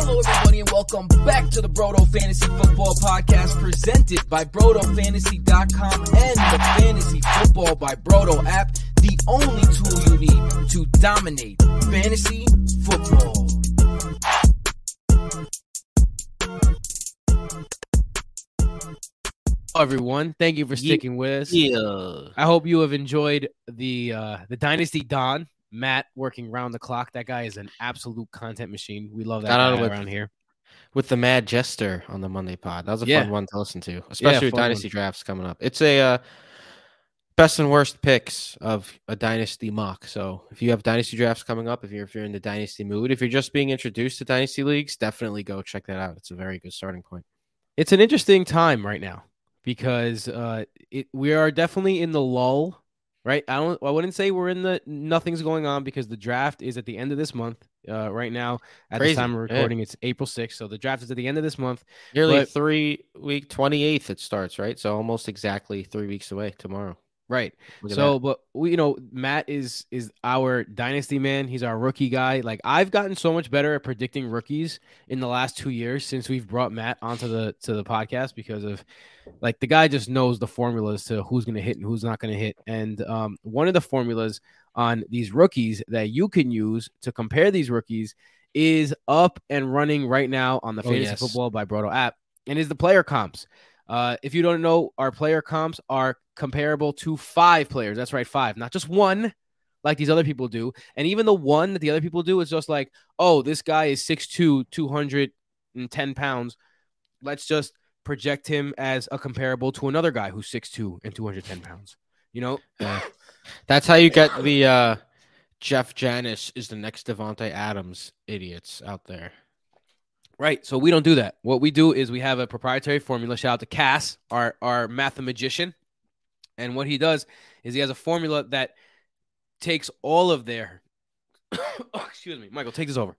Hello, everybody, and welcome back to the Broto Fantasy Football Podcast presented by BrotoFantasy.com and the Fantasy Football by Broto app, the only tool you need to dominate fantasy football. Hello, everyone. Thank you for sticking with us. Yeah. I hope you have enjoyed the uh, the Dynasty Don Matt working round the clock. That guy is an absolute content machine. We love that Got guy with- around here. With the Mad Jester on the Monday pod. That was a Yeah. fun one to listen to, especially with Dynasty one. drafts coming up. It's a uh, best and worst picks of a Dynasty mock. So if you have Dynasty drafts coming up, if you're, if you're in the Dynasty mood, if you're just being introduced to Dynasty leagues, definitely go check that out. It's a very good starting point. It's an interesting time right now because uh, it we are definitely in the lull. Right, I don't. I wouldn't say we're in the nothing's going on because the draft is at the end of this month. Uh, right now, at Crazy, the time of yeah. recording, it's April sixth. So the draft is at the end of this month. Nearly But- three week, 28th it starts, right? So almost exactly three weeks away tomorrow. Right. So, that. but we, you know, Matt is is our dynasty man. He's our rookie guy. Like I've gotten so much better at predicting rookies in the last two years since we've brought Matt onto the to the podcast because of like the guy just knows the formulas to who's going to hit and who's not going to hit. And um, one of the formulas on these rookies that you can use to compare these rookies is up and running right now on the Oh, Fantasy yes. Football by Broto app, and is the player comps. Uh, if you don't know, our player comps are comparable to five players. That's right, five, not just one, like these other people do. And even the one that the other people do is just like, oh, this guy is 6'2, 210 pounds. Let's just project him as a comparable to another guy who's 6'2 and 210 pounds. You know? Yeah. That's how you get the uh, Jeff Janis is the next Davante Adams idiots out there. Right. So we don't do that. What we do is we have a proprietary formula. Shout out to Cass, our our mathemagician. And what he does is he has a formula that takes all of their excuse me, Michael, take this over.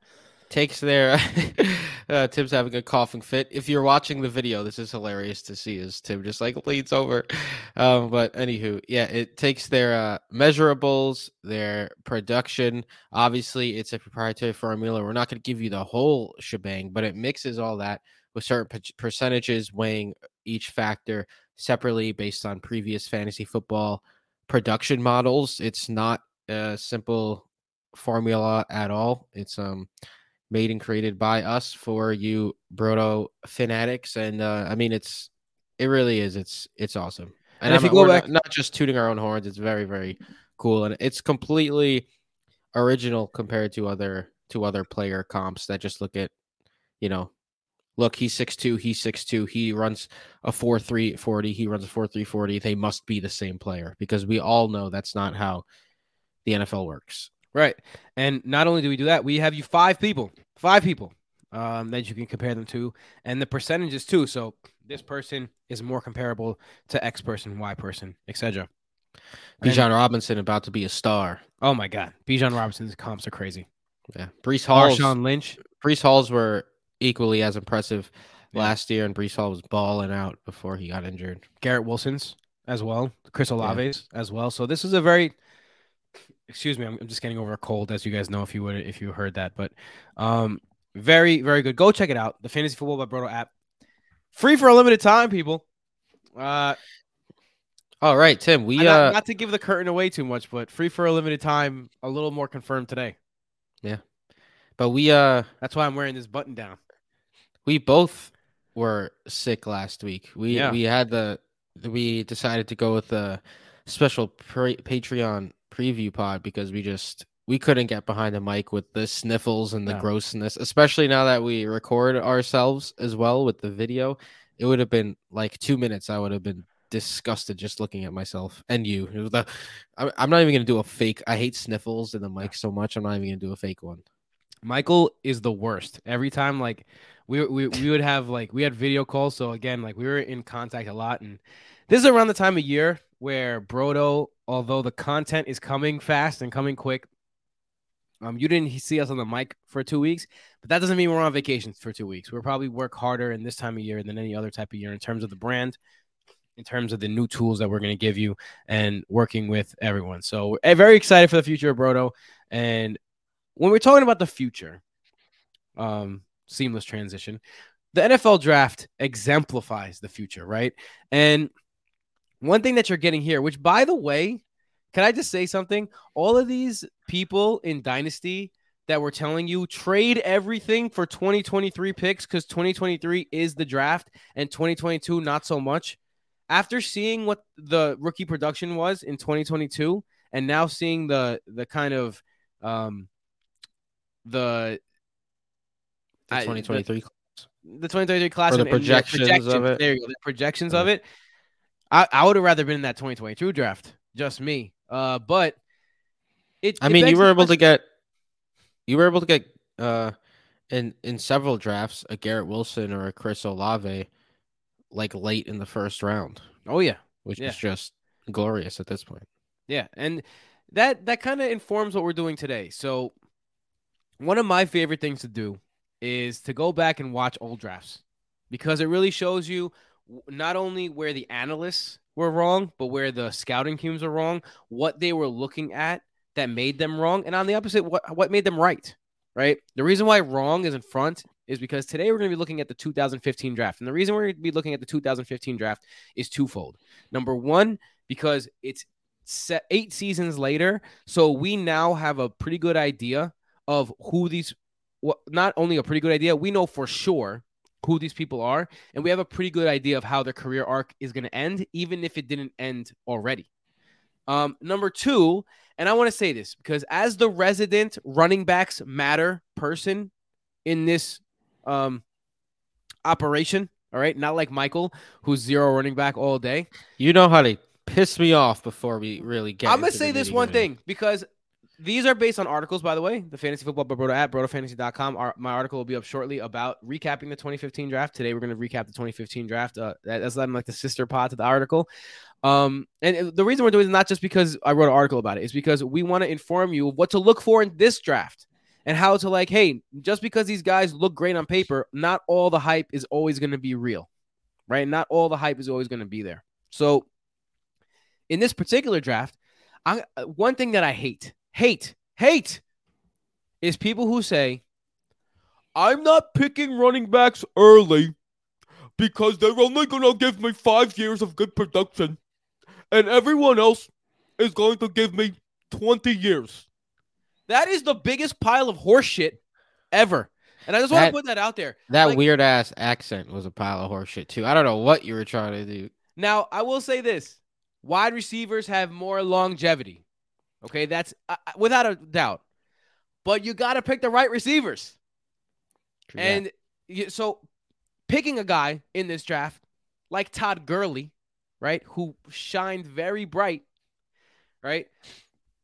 Takes their uh, Tim's having a coughing fit. If you're watching the video, this is hilarious to see as Tim just like leans over. Um, but anywho, yeah, it takes their uh, measurables, their production. Obviously, it's a proprietary formula. We're not going to give you the whole shebang, but it mixes all that with certain per- percentages, weighing each factor separately based on previous fantasy football production models. It's not a simple formula at all. It's um made and created by us for you Broto fanatics. And uh I mean it's it really is. It's it's awesome. And if I'm- you go back- not, not just tooting our own horns, it's very very cool. And it's completely original compared to other to other player comps that just look at you know look he's 6'2 he's 6'2 he runs a 4'3 40 he runs a 4'3 40 they must be the same player because we all know that's not how the NFL works. Right. And not only do we do that, we have you five people, five people um, that you can compare them to, and the percentages too. So this person is more comparable to X person, Y person, etc. Bijan Robinson about to be a star. Oh my God, Bijan Robinson's comps are crazy. Yeah, Breece Hall, Marshawn Lynch, Breece Halls were equally as impressive Yeah. last year, and Breece Hall was balling out before he got injured. Garrett Wilson's as well, Chris Olave's as well. So this is a very, excuse me, I'm, I'm just getting over a cold, as you guys know if you would if you heard that, but um, very very good. Go check it out, the Fantasy Football by Broto app, free for a limited time, people. Uh, All right, Tim. We not, uh, not to give the curtain away too much, but free for a limited time, a little more confirmed today. Yeah, but we uh, That's why I'm wearing this button down. we both were sick last week. We Yeah. we had the we decided to go with the special pre- Patreon preview pod because we just we couldn't get behind the mic with the sniffles and the No. grossness, especially now that we record ourselves as well with the video. It would have been like two minutes. I would have been disgusted just looking at myself and you. The, I'm, I'm not even gonna do a fake. I hate sniffles in the mic so much. I'm not even gonna do a fake one. Michael is the worst. Every time, like we we we would have like we had video calls. So again, like we were in contact a lot, and this is around the time of year where Broto, although the content is coming fast and coming quick, um, you didn't see us on the mic for two weeks, but that doesn't mean we're on vacation for two weeks. We'll probably work harder in this time of year than any other type of year in terms of the brand, in terms of the new tools that we're going to give you, and working with everyone. So we're very excited for the future of Broto. And when we're talking about the future, um, seamless transition. The NFL draft exemplifies the future, right? And one thing that you're getting here, which by the way, can I just say something? All of these people in Dynasty that were telling you trade everything for 2023 picks because 2023 is the draft and 2022 not so much. After seeing what the rookie production was in 2022 and now seeing the the kind of um the The I- 2023. the 2023 class Or the and- and projections of it. There you go. The projections Yeah. of it. I, I would have rather been in that 2022 draft. Just me. Uh, but it. I it mean, you were able to get, you were able to get, uh, in in several drafts, a Garrett Wilson or a Chris Olave, like late in the first round, Oh yeah, which Yeah. is just glorious at this point. yeah, and that that kind of informs what we're doing today. So, one of my favorite things to do is to go back and watch old drafts because it really shows you not only where the analysts were wrong, but where the scouting teams are wrong, what they were looking at that made them wrong, and on the opposite, what what made them right. Right. The reason why wrong is in front is because today we're going to be looking at the 2015 draft, and the reason we're going to be looking at the 2015 draft is twofold. Number one, because it's set eight seasons later, so we now have a pretty good idea of who these. Well, not only a pretty good idea, we know for sure who these people are, and we have a pretty good idea of how their career arc is going to end, even if it didn't end already. Um, number two, and I want to say this because as the resident running backs matter person in this um, operation, all right, not like Michael, who's zero running back all day. You know how to piss me off before we really get. I'm gonna say this one thing because these are based on articles, by the way. The fantasy football by Broto at brotofantasy.com. Our, my article will be up shortly about recapping the 2015 draft. Today we're gonna recap the 2015 draft. Uh, that- that's like the sister pod to the article. Um, and the reason we're doing it is not just because I wrote an article about it. It's because we want to inform you what to look for in this draft and how to like, hey, just because these guys look great on paper, not all the hype is always gonna be real, right? Not all the hype is always gonna be there. So in this particular draft, I uh, one thing that I hate, hate, hate is people who say, I'm not picking running backs early because they're only going to give me five years of good production, and everyone else is going to give me 20 years. That is the biggest pile of horseshit ever. And I just want That- to put that out there. That Like- weird ass accent was a pile of horseshit too. I don't know what you were trying to do. Now, I will say this wide receivers have more longevity. Okay, that's uh, without a doubt. But you got to pick the right receivers. True And you, so picking a guy in this draft like Todd Gurley, right, who shined very bright, right,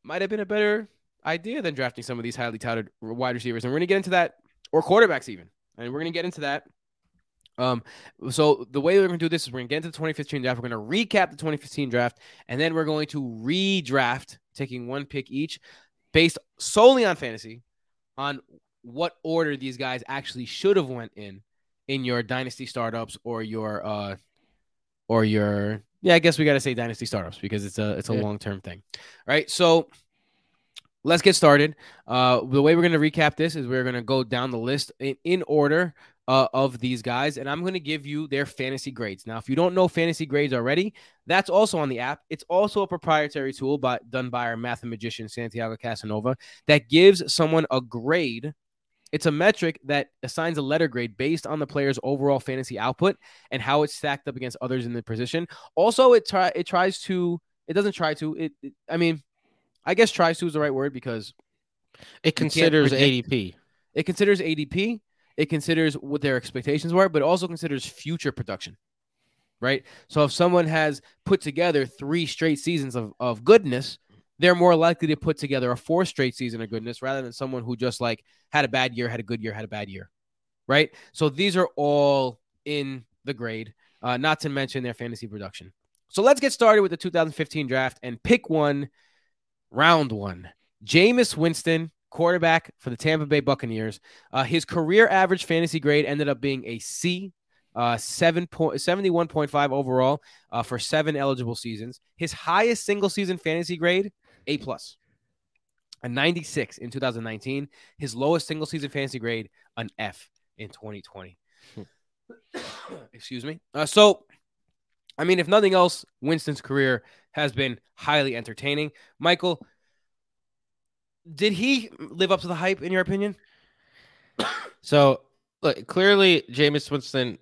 might have been a better idea than drafting some of these highly touted wide receivers. And we're going to get into that, or quarterbacks even. And we're going to get into that. Um, so the way we're going to do this is we're going to get into the 2015 draft. We're going to recap the 2015 draft, and then we're going to redraft, taking one pick each, based solely on fantasy, on what order these guys actually should have went in in your dynasty startups or your uh or your yeah i guess we got to say dynasty startups because it's a it's a Yeah. long-term thing. Right so let's get started. Uh the way we're going to recap this is we're going to go down the list in, in order uh, of these guys and i'm going to give you their fantasy grades now if you don't know fantasy grades already that's also on the app it's also a proprietary tool by done by our mathematician santiago casanova that gives someone a grade it's a metric that assigns a letter grade based on the player's overall fantasy output and how it's stacked up against others in the position. Also, it try it tries to it doesn't try to it, it- I mean, I guess tries to is the right word because It considers ADP. it considers ADP, it considers what their expectations were, but also considers future production. Right? So if someone has put together three straight seasons of, of goodness, they're more likely to put together a four straight season of goodness rather than someone who just like had a bad year, had a good year, had a bad year. Right? So these are all in the grade, uh, not to mention their fantasy production. So let's get started with the 2015 draft and pick one, round one. Jameis Winston, quarterback for the Tampa Bay Buccaneers. Uh, his career average fantasy grade ended up being a C, uh, seven point seventy one point five overall uh, for seven eligible seasons. His highest single season fantasy grade, A plus, a ninety six in two thousand nineteen. His lowest single season fantasy grade, an F. in 2020. Hmm. Excuse me. Uh, so, I mean, if nothing else, Winston's career has been highly entertaining. Michael, did he live up to the hype in your opinion? So look, clearly Jameis Winston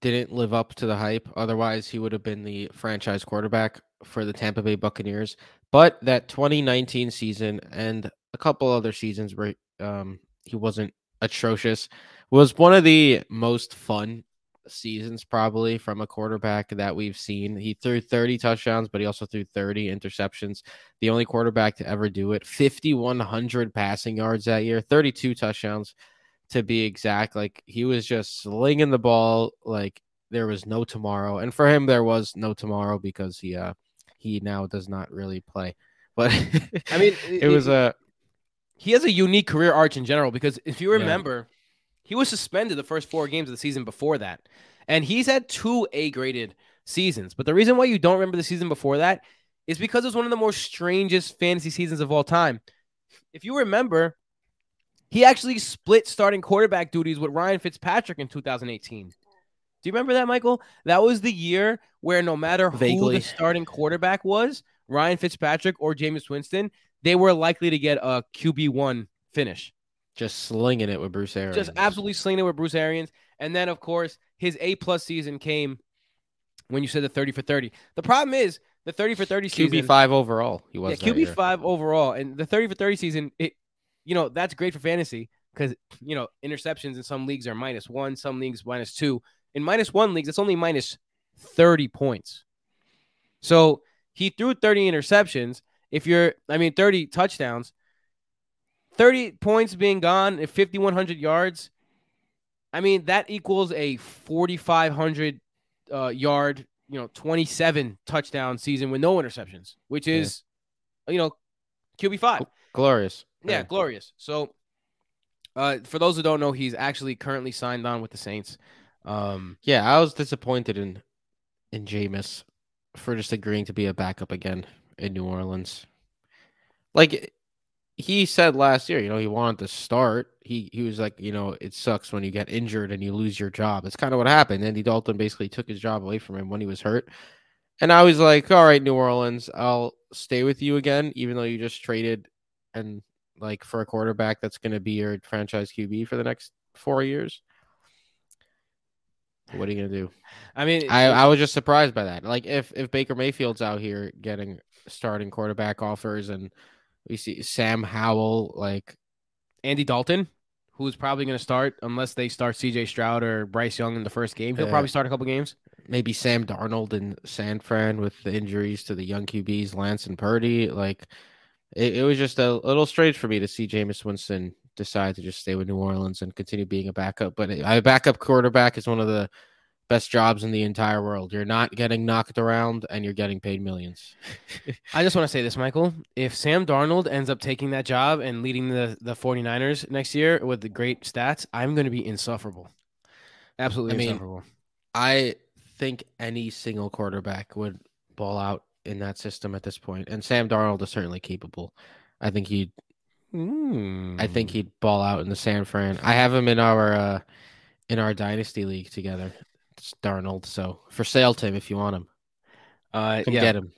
didn't live up to the hype. Otherwise, he would have been the franchise quarterback for the Tampa Bay Buccaneers. But that 2019 season and a couple other seasons where um, he wasn't atrocious was one of the most fun seasons probably from a quarterback that we've seen. He threw 30 touchdowns, but he also threw 30 interceptions. The only quarterback to ever do it. 5100 passing yards that year, 32 touchdowns to be exact. Like he was just slinging the ball like there was no tomorrow. And for him there was no tomorrow because he uh he now does not really play. But I mean, it was a he has a unique career arch in general because if you Yeah. He was suspended the first four games of the season before that. And he's had two A graded seasons. But the reason why you don't remember the season before that is because it was one of the most strangest fantasy seasons of all time. If you remember, he actually split starting quarterback duties with Ryan Fitzpatrick in 2018. Do you remember that, Michael? That was the year where no matter who the starting quarterback was, Ryan Fitzpatrick or Jameis Winston, they were likely to get a QB1 finish. Just slinging it with Bruce Arians. Just absolutely slinging it with Bruce Arians. And then, of course, his A plus season came when you said the 30 for 30. The problem is the 30 for 30 season. QB five overall. He was Yeah, that. QB five overall, and the thirty for thirty season. It, you know, that's great for fantasy because you know interceptions in some leagues are minus one, some leagues minus two. In minus one leagues, it's only minus thirty points. So he threw thirty interceptions. If you're, I mean, thirty touchdowns, thirty points being gone, at fifty one hundred yards. I mean, that equals a forty five hundred uh, yard, you know, twenty seven touchdown season with no interceptions, which Yeah. is, you know, QB five. Glorious. Yeah, glorious. So, uh, for those who don't know, he's actually currently signed on with the Saints. Um, Yeah, I was disappointed in in Jameis for just agreeing to be a backup again in New Orleans. Like he said last year, you know, he wanted to start. He he was like, you know, it sucks when you get injured and you lose your job. It's kind of what happened. Andy Dalton basically took his job away from him when he was hurt. And I was like, all right, New Orleans, I'll stay with you again, even though you just traded and like for a quarterback that's going to be your franchise QB for the next four years. What are you gonna do? I mean, I, I was just surprised by that. Like if if Baker Mayfield's out here getting starting quarterback offers and we see Sam Howell like Andy Dalton, who's probably going to start unless they start C.J. Stroud or Bryce Young in the first game. He'll Yeah. probably start a couple games. maybe Sam Darnold and San Fran with the injuries to the young QBs Lance and Purdy like it, it was just a little strange for me to see Jameis Winston decide to just stay with New Orleans and continue being a backup. But a backup quarterback is one of the best jobs in the entire world. You're not getting knocked around and you're getting paid millions. I just want to say this, Michael. If Sam Darnold ends up taking that job and leading the, the 49ers next year with the great stats, I'm going to be insufferable. Absolutely I mean, insufferable. I think any single quarterback would ball out in that system at this point, and Sam Darnold is certainly capable. I think he'd. I think Hmm. he'd ball out in the San Fran. I have him in our uh, in our dynasty league together. It's Darnold, so for sale, Tim, if you want him, Uh, yeah, get him.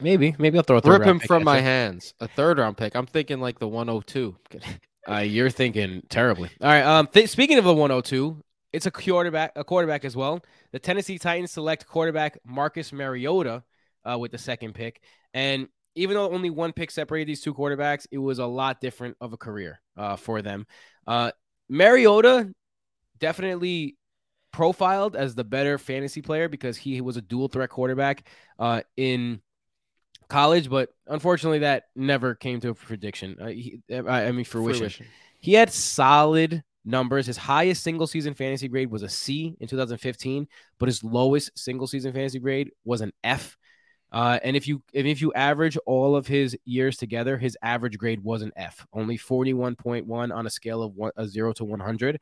maybe. Maybe I'll throw a third Rip round him pick from my hands. A third round pick. I'm thinking like the 102. Uh, you're thinking terribly. All right. Um, th- speaking of the 102, it's a quarterback, a quarterback as well. The Tennessee Titans select quarterback Marcus Mariota uh, with the second pick, and even though only one pick separated these two quarterbacks, it was a lot different of a career uh, for them. Uh, Mariota definitely profiled as the better fantasy player because he was a dual threat quarterback uh, in college, but unfortunately, that never came to a prediction. Uh, he, I, I mean, fruition. Fruition. He had solid numbers. His highest single season fantasy grade was a C in 2015, but his lowest single season fantasy grade was an F. Uh, and if you if, if you average all of his years together, his average grade was an F, only 41.1 on a scale of one, a zero to 100.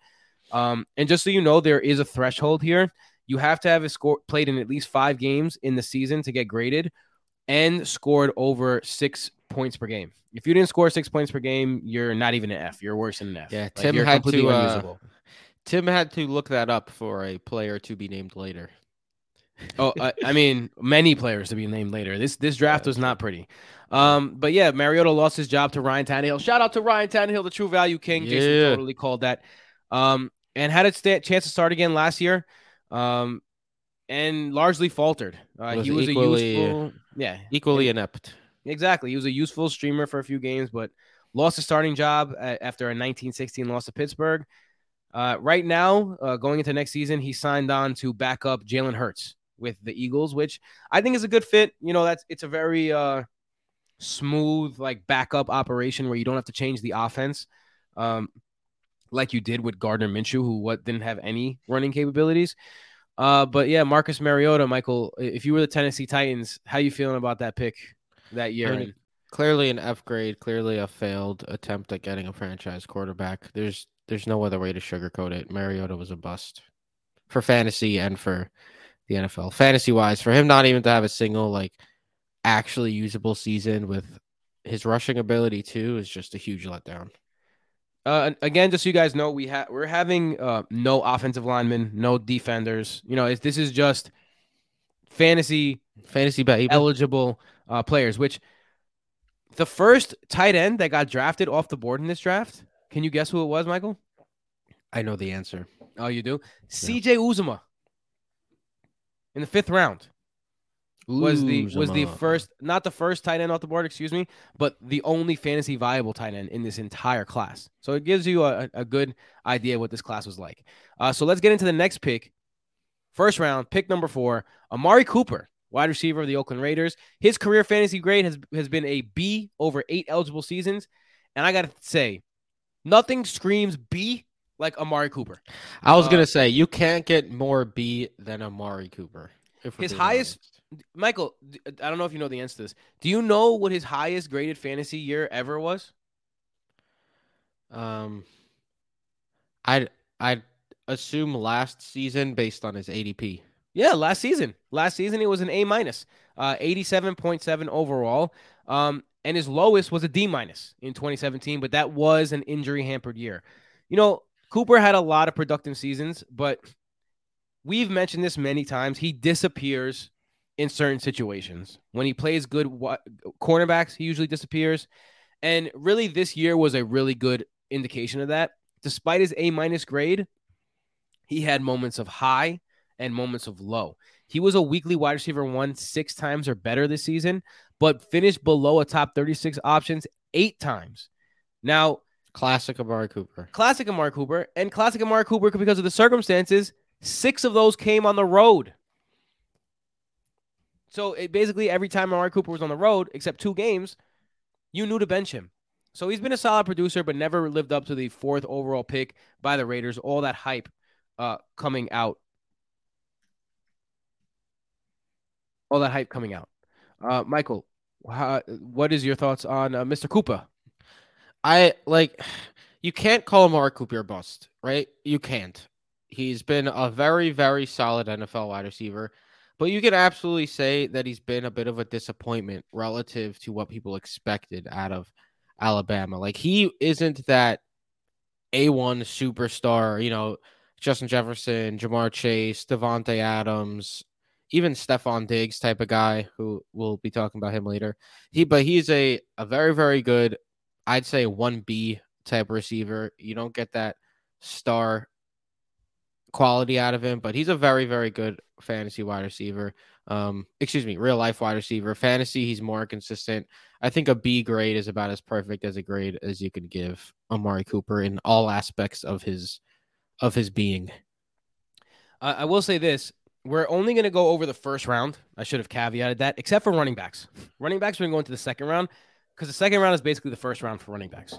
Um, and just so you know, there is a threshold here. You have to have a score played in at least five games in the season to get graded, and scored over six points per game. If you didn't score six points per game, you're not even an F. You're worse than an F. Yeah, Like, Tim had to, uh. Tim had to look that up for a player to be named later. Oh, I, I mean, many players to be named later. This this draft Yeah, was not pretty. Um, but yeah, Mariota lost his job to Ryan Tannehill. Shout out to Ryan Tannehill, the true value king. Jason totally called that. Um, and had a sta- chance to start again last year. Um, and largely faltered. Uh, Was he was equally- a useful, yeah, Equally inept. Exactly. He was a useful streamer for a few games, but lost a starting job a- after a 1916 loss to Pittsburgh. Uh, right now, uh, going into next season, he signed on to back up Jalen Hurts with the Eagles, which I think is a good fit. You know, that's it's a very uh, smooth like backup operation where you don't have to change the offense, um, like you did with Gardner Minshew, who what didn't have any running capabilities. Uh, but yeah, Marcus Mariota, Michael, if you were the Tennessee Titans, how you feeling about that pick that year? I mean, clearly an F grade, clearly a failed attempt at getting a franchise quarterback. There's there's no other way to sugarcoat it. Mariota was a bust for fantasy and for the NFL. Fantasy wise, for him not even to have a single like actually usable season with his rushing ability too is just a huge letdown. Uh, again, just so you guys know, we have we're having uh, no offensive linemen, no defenders. You know, this is just fantasy Fantasy baby. eligible uh, players. Which the first tight end that got drafted off the board in this draft, can you guess who it was, Michael? I know the answer. Oh, you do. C.J. Uzomah in the fifth round was the was the first, not the first tight end off the board, excuse me, but the only fantasy viable tight end in this entire class. So it gives you a, a good idea what this class was like. Uh, so let's get into the next pick. First round, pick number four, Amari Cooper, wide receiver of the Oakland Raiders. His career fantasy grade has, has been a B over eight eligible seasons. And I got to say, nothing screams B like Amari Cooper. I was uh, gonna say you can't get more B than Amari Cooper. His highest- honest. Michael, I don't know if you know the answer to this. Do you know what his highest graded fantasy year ever was? Um, I'd I'd assume last season based on his ADP. Yeah, last season. Last season it was an A minus, uh, eighty-seven point seven overall. Um, and his lowest was a D minus in 2017, but that was an injury hampered year. You know, Cooper had a lot of productive seasons, but we've mentioned this many times. He disappears in certain situations. When he plays good wa- cornerbacks, he usually disappears. And really, this year was a really good indication of that. Despite his A minus grade, he had moments of high and moments of low. He was a weekly wide receiver one six times or better this season, but finished below a top 36 options eight times. Now, Classic Amari Cooper. classic Amari Cooper and classic Amari Cooper because of the circumstances, six of those came on the road. So it basically every time Amari Cooper was on the road, except two games, you knew to bench him. So he's been a solid producer, but never lived up to the fourth overall pick by the Raiders. All that hype uh, coming out. All that hype coming out. Uh, Michael, how, what is your thoughts on uh, Mr. Cooper? I like you can't call Amari Cooper a bust, right? You can't. He's been a very, very solid NFL wide receiver, but you can absolutely say that he's been a bit of a disappointment relative to what people expected out of Alabama. Like he isn't that A1 superstar, you know, Justin Jefferson, Ja'Marr Chase, Davante Adams, even Stefon Diggs type of guy who we'll be talking about him later. He but he's a a very, very good I'd say 1B type receiver. You don't get that star quality out of him, but he's a very, very good fantasy wide receiver. Um, excuse me, real life wide receiver. Fantasy, he's more consistent. I think a B grade is about as perfect as a grade as you could give Amari Cooper in all aspects of his of his being. Uh, I will say this: we're only going to go over the first round. I should have caveated that, except for running backs. Running backs, we're going to go into the second round because the second round is basically the first round for running backs.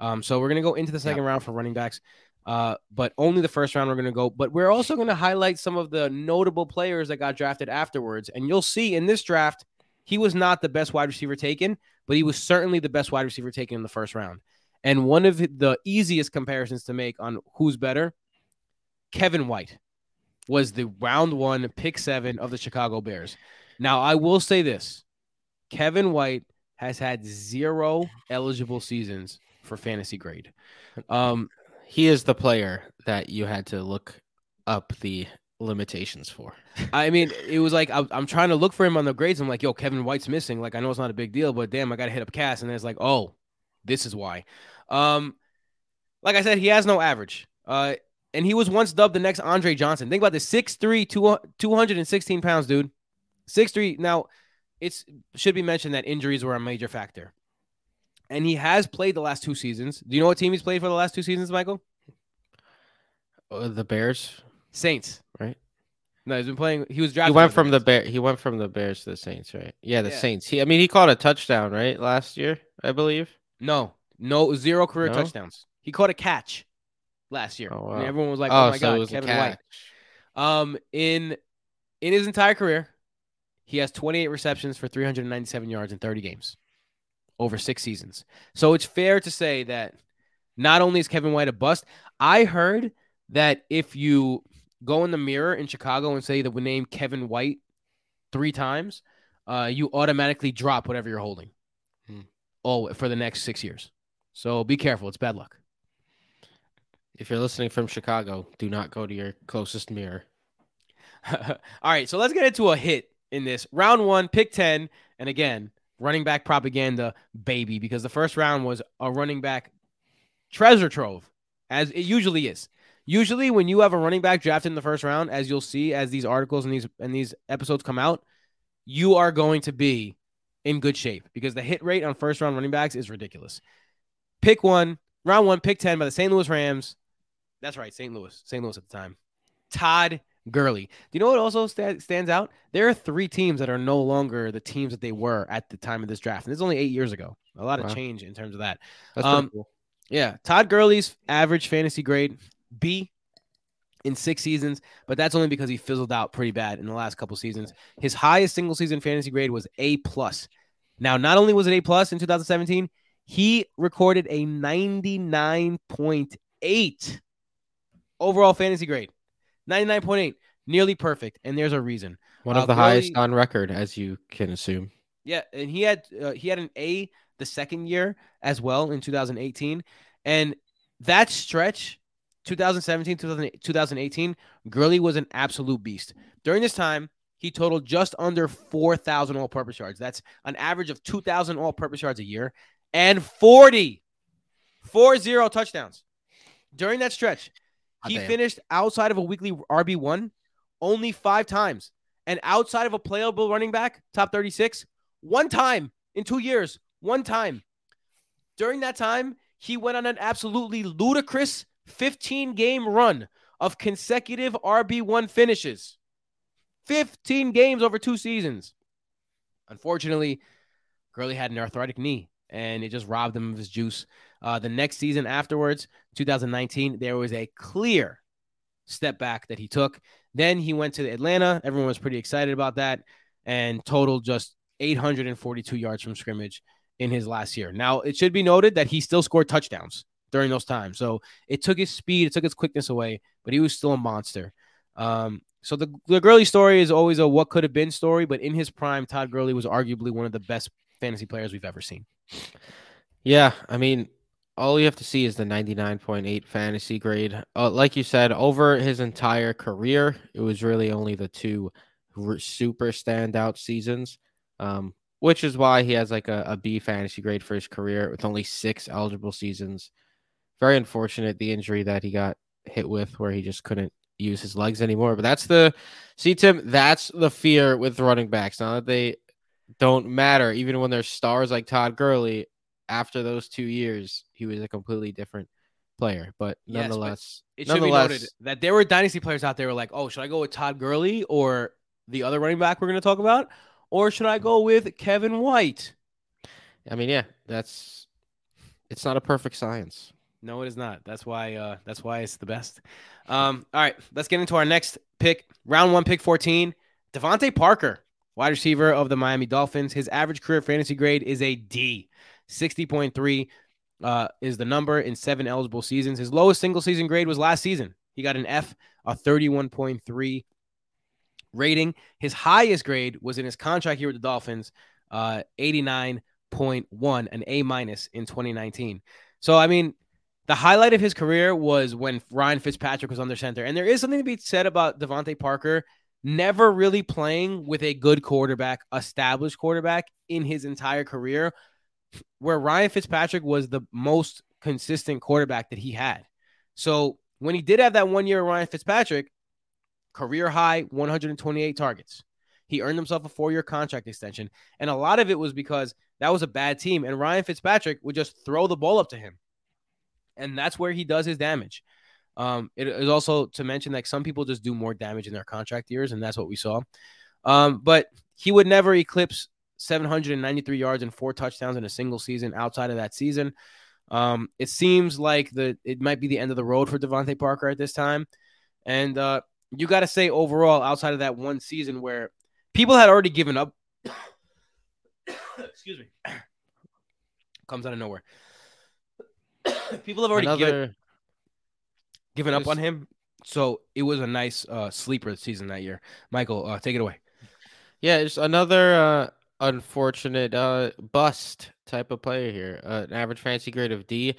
Um, so we're going to go into the second round for running backs, uh, but only the first round we're going to go. But we're also going to highlight some of the notable players that got drafted afterwards, and you'll see in this draft, he was not the best wide receiver taken, but he was certainly the best wide receiver taken in the first round. And one of the easiest comparisons to make on who's better, Kevin White was the round one pick seven of the Chicago Bears. Now, I will say this Kevin White has had zero eligible seasons for fantasy grade. Um, He is the player that you had to look up the limitations for. I mean, it was like I'm trying to look for him on the grades. I'm like, yo, Kevin White's missing. Like, I know it's not a big deal, but damn, I got to hit up Cass. And it's like, oh, this is why. Um, like I said, he has no average. Uh, and he was once dubbed the next Andre Johnson. Think about this 6'3, 216 pounds, dude. 6'3. Now, it should be mentioned that injuries were a major factor. And he has played the last two seasons. Do you know what team he's played for the last two seasons, Michael? Uh, the Bears, Saints. right? No, he's been playing. He was drafted. He went from the bear. He went from the Bears to the Saints, right? Yeah, the Yeah. Saints. He, I mean, he caught a touchdown, right, last year, I believe. No, no, zero career No? touchdowns. He caught a catch last year. Oh, And wow. everyone was like, oh, "Oh, my so god, Kevin a White." Um, in in his entire career, he has 28 receptions for 397 yards in 30 games over six seasons. So it's fair to say that not only is Kevin White a bust, I heard that if you go in the mirror in Chicago and say the name Kevin White three times, uh, you automatically drop whatever you're holding. Hmm. Oh, for the next six years. So be careful. It's bad luck. If you're listening from Chicago, do not go to your closest mirror. All right, so let's get into a hit in this round one, pick 10. And again, running back propaganda, baby, because the first round was a running back treasure trove, as it usually is. Usually, when you have a running back drafted in the first round, as you'll see as these articles and these and these episodes come out, you are going to be in good shape because the hit rate on first round running backs is ridiculous. Pick one, round one, pick 10 by the St. Louis Rams. That's right, St. Louis, St. Louis at the time. Todd Gurley. Do you know what also sta- stands out? There are three teams that are no longer the teams that they were at the time of this draft. And this is only eight years ago. A lot of change in terms of that. Um, cool. Yeah. Todd Gurley's average fantasy grade B in six seasons, but that's only because he fizzled out pretty bad in the last couple seasons. His highest single season fantasy grade was A plus. Now, not only was it A plus in 2017, he recorded a 99.8 overall fantasy grade. 99.8, nearly perfect. And there's a reason. One uh, of the highest on record, as you can assume. Yeah, and he had uh, he had an A the second year as well in 2018, and that stretch, 2017 2018, Gurley was an absolute beast. During this time, he totaled just under 4,000 all-purpose yards. That's an average of 2,000 all-purpose yards a year, and 40, 40 touchdowns. During that stretch, he Goddamn. finished outside of a weekly RB one only five times, and outside of a playable running back, top 36, one time in two years. One time. During that time, he went on an absolutely ludicrous 15 game run of consecutive RB1 finishes. 15 games over two seasons. Unfortunately, Gurley had an arthritic knee and it just robbed him of his juice. Uh, the next season afterwards, 2019, there was a clear step back that he took. Then he went to Atlanta. Everyone was pretty excited about that and totaled just 842 yards from scrimmage in his last year. Now, it should be noted that he still scored touchdowns during those times. So it took his speed, it took his quickness away, but he was still a monster. Um, so the, the Gurley story is always a what could have been story, but in his prime, Todd Gurley was arguably one of the best fantasy players we've ever seen. Yeah, I mean, all you have to see is the 99.8 fantasy grade. Uh, like you said, over his entire career, it was really only the two super standout seasons, um, which is why he has like a, a B fantasy grade for his career with only six eligible seasons. Very unfortunate the injury that he got hit with, where he just couldn't use his legs anymore. But that's the see, Tim, that's the fear with running backs. Now that they don't matter, even when they're stars like Todd Gurley, after those two years, he was a completely different player. But Yes, but nonetheless, It should be nonetheless, noted that there were dynasty players out there who were like, oh, should I go with Todd Gurley or the other running back we're going to talk about? Or should I go with Kevin White? I mean, yeah, that's it's not a perfect science. No, it is not. That's why. Uh, that's why it's the best. Um, all right, let's get into our next pick. Round one, pick fourteen. DeVante Parker, wide receiver of the Miami Dolphins. His average career fantasy grade is a D, sixty point three. Uh, is the number in seven eligible seasons. His lowest single season grade was last season. He got an F, a thirty-one point three rating. His highest grade was in his contract here with the Dolphins, uh, eighty-nine point one, an A minus in twenty nineteen. So I mean, the highlight of his career was when Ryan Fitzpatrick was under center. And there is something to be said about DeVante Parker never really playing with a good quarterback, established quarterback in his entire career, where Ryan Fitzpatrick was the most consistent quarterback that he had. So when he did have that one year Ryan Fitzpatrick, career high 128 targets. He earned himself a four year contract extension. And a lot of it was because that was a bad team. And Ryan Fitzpatrick would just throw the ball up to him. And that's where he does his damage. Um, it is also to mention that some people just do more damage in their contract years, and that's what we saw. Um, but he would never eclipse 793 yards and four touchdowns in a single season outside of that season. Um, it seems like the it might be the end of the road for DeVante Parker at this time. And uh, you got to say overall, outside of that one season where people had already given up. Excuse me. Comes out of nowhere. people have already Another, given, given up on him. So it was a nice uh, sleeper season that year. Michael, uh, take it away. Yeah, it's another uh, unfortunate uh, bust type of player here. Uh, an average fantasy grade of D.